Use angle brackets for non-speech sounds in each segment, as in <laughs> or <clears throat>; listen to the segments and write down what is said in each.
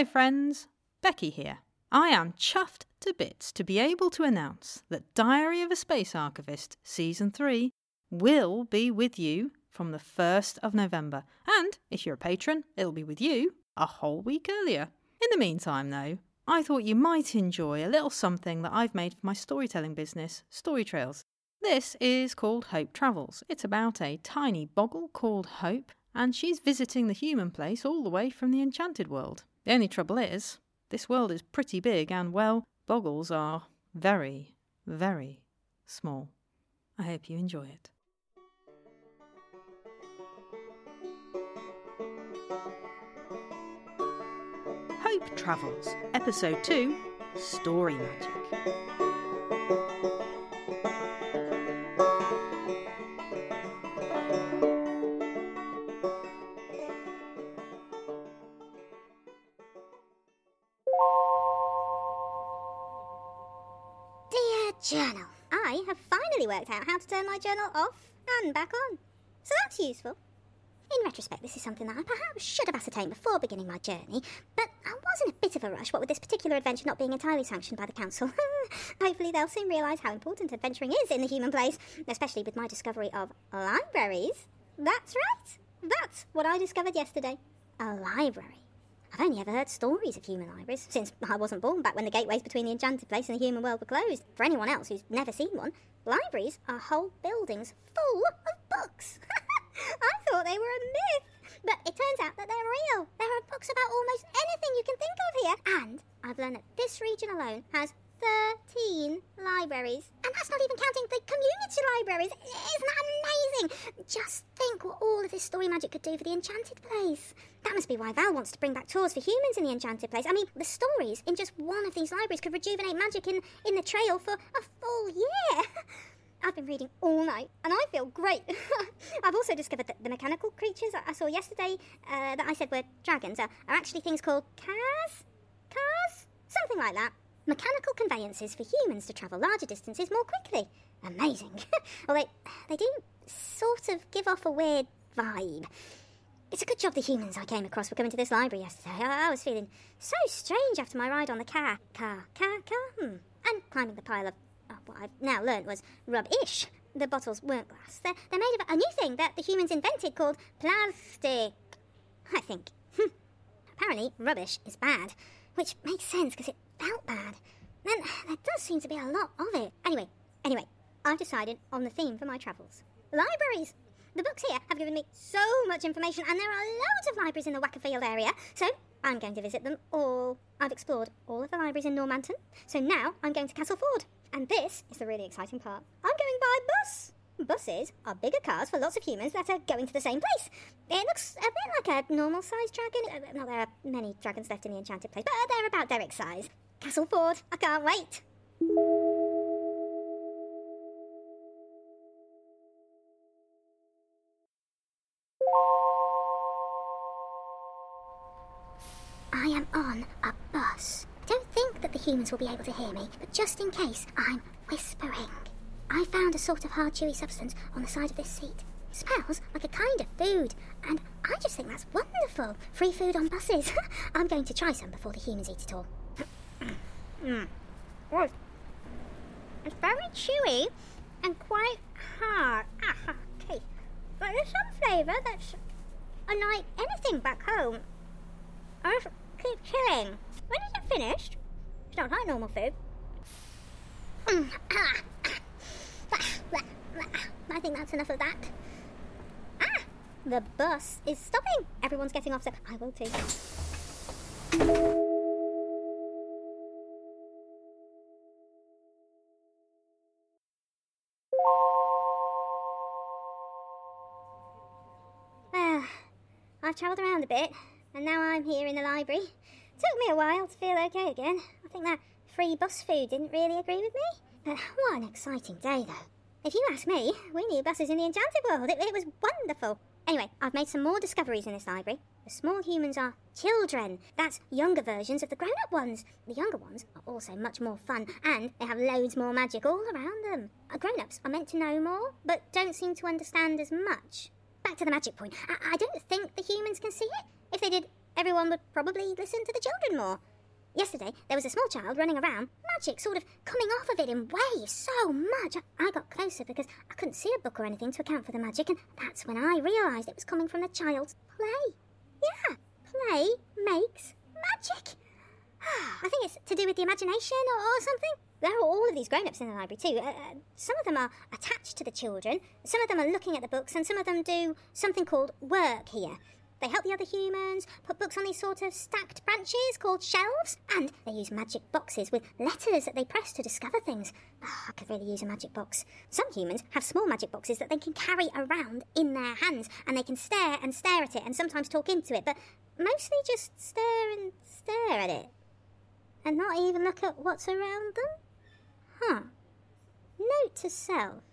Hello, friends. Beccy here. I am chuffed to bits to be able to announce that Diary of a Space Archivist Season 3 will be with you from the 1st of November. And if you're a patron, it'll be with you a whole week earlier. In the meantime, though, I thought you might enjoy a little something that I've made for my storytelling business, Story Trails. This is called Hope Travels. It's about a tiny boggle called Hope, and she's visiting the human place all the way from the enchanted world. The only trouble is, this world is pretty big, and well, boggles are very, very small. I hope you enjoy it. Hope Travels, Episode 2 Story Magic. Journal, I have finally worked out how to turn my journal off and back on. So that's useful. In retrospect, this is something that I perhaps should have ascertained before beginning my journey, but I was in a bit of a rush, what with this particular adventure not being entirely sanctioned by the council. <laughs> Hopefully, they'll soon realise how important adventuring is in the human place, especially with my discovery of libraries. That's right, that's what I discovered yesterday a library. I've only ever heard stories of human libraries, since I wasn't born back when the gateways between the enchanted place and the human world were closed. For anyone else who's never seen one, libraries are whole buildings full of books. <laughs> I thought they were a myth, but it turns out that they're real. There are books about almost anything you can think of here, and I've learned that this region alone has 13 libraries. And that's not even counting the community libraries. Isn't that amazing? Just think what all of this story magic could do for the Enchanted Place. That must be why Val wants to bring back tours for humans in the Enchanted Place. I mean, the stories in just one of these libraries could rejuvenate magic in, in the trail for a full year. <laughs> I've been reading all night and I feel great. <laughs> I've also discovered that the mechanical creatures I saw yesterday uh, that I said were dragons are, are actually things called cars? Cars? Something like that. Mechanical conveyances for humans to travel larger distances more quickly. Amazing. <laughs> well, they, do sort of give off a weird vibe. It's a good job the humans I came across were coming to this library yesterday. I, was feeling so strange after my ride on the car. Car, car, car, hmm. And climbing the pile of uh, what I've now learned was rubbish. The bottles weren't glass. They're, they're made of a new thing that the humans invented called plastic. I think. Hmm. Apparently, rubbish is bad, which makes sense because it bad. Then there does seem to be a lot of it. Anyway, anyway, I've decided on the theme for my travels libraries. The books here have given me so much information, and there are loads of libraries in the Wackerfield area, so I'm going to visit them all. I've explored all of the libraries in Normanton, so now I'm going to Castleford. And this is the really exciting part. I'm going by bus. Buses are bigger cars for lots of humans that are going to the same place. It looks a bit like a normal sized dragon. Uh, Not there are many dragons left in the Enchanted Place, but they're about Derek's size. Castleford, I can't wait. I am on a bus. Don't think that the humans will be able to hear me, but just in case, I'm whispering. I found a sort of hard, chewy substance on the side of this seat. Smells like a kind of food, and I just think that's wonderful. Free food on buses. <laughs> I'm going to try some before the humans eat it all. Oh, It's very chewy and quite hard. Ah, okay. But there's some flavour that's unlike anything back home. I just keep chilling. When is it finished? It's not like normal food. Mm, <coughs> I think that's enough of that. Ah! The bus is stopping. Everyone's getting off, so I will too. I've travelled around a bit, and now I'm here in the library. Took me a while to feel okay again. I think that free bus food didn't really agree with me. But what an exciting day, though. If you ask me, we need buses in the enchanted world. It, it was wonderful. Anyway, I've made some more discoveries in this library. The small humans are children. That's younger versions of the grown up ones. The younger ones are also much more fun, and they have loads more magic all around them. Uh, grown ups are meant to know more, but don't seem to understand as much. Back to the magic point. I, I don't think the humans can see it. If they did, everyone would probably listen to the children more. Yesterday, there was a small child running around, magic sort of coming off of it in waves so much. I got closer because I couldn't see a book or anything to account for the magic, and that's when I realised it was coming from the child's play. Yeah, play makes magic. I think it's to do with the imagination or, or something. There are all of these grown ups in the library too. Uh, uh, some of them are attached to the children, some of them are looking at the books, and some of them do something called work here. They help the other humans, put books on these sort of stacked branches called shelves, and they use magic boxes with letters that they press to discover things. Oh, I could really use a magic box. Some humans have small magic boxes that they can carry around in their hands, and they can stare and stare at it and sometimes talk into it, but mostly just stare and stare at it. And not even look at what's around them? Huh. Note to self.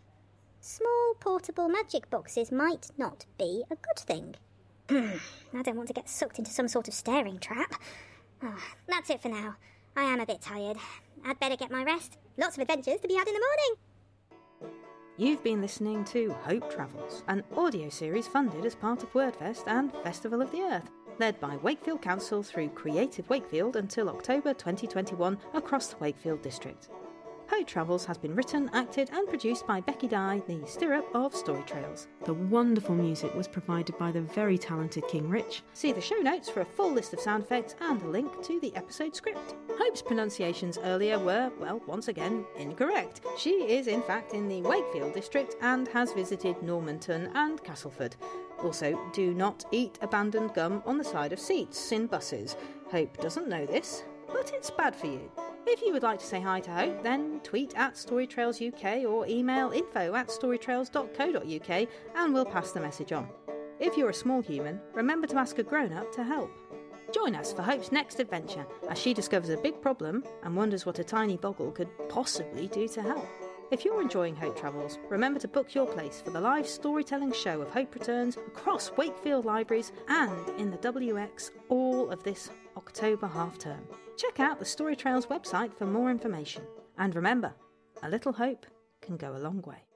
Small portable magic boxes might not be a good thing. <clears throat> I don't want to get sucked into some sort of staring trap. Oh, that's it for now. I am a bit tired. I'd better get my rest. Lots of adventures to be had in the morning. You've been listening to Hope Travels, an audio series funded as part of WordFest and Festival of the Earth, led by Wakefield Council through Creative Wakefield until October 2021 across the Wakefield district. Hope Travels has been written, acted, and produced by Beccy Dye, the Stirrup of Story Trails. The wonderful music was provided by the very talented King Rich. See the show notes for a full list of sound effects and a link to the episode script. Hope's pronunciations earlier were, well, once again, incorrect. She is, in fact, in the Wakefield district and has visited Normanton and Castleford. Also, do not eat abandoned gum on the side of seats in buses. Hope doesn't know this, but it's bad for you. If you would like to say hi to Hope, then tweet at Storytrails UK or email info at storytrails.co.uk and we'll pass the message on. If you're a small human, remember to ask a grown up to help. Join us for Hope's next adventure as she discovers a big problem and wonders what a tiny boggle could possibly do to help. If you're enjoying Hope Travels, remember to book your place for the live storytelling show of Hope Returns across Wakefield Libraries and in the WX all of this October half term. Check out the Story Trails website for more information. And remember, a little hope can go a long way.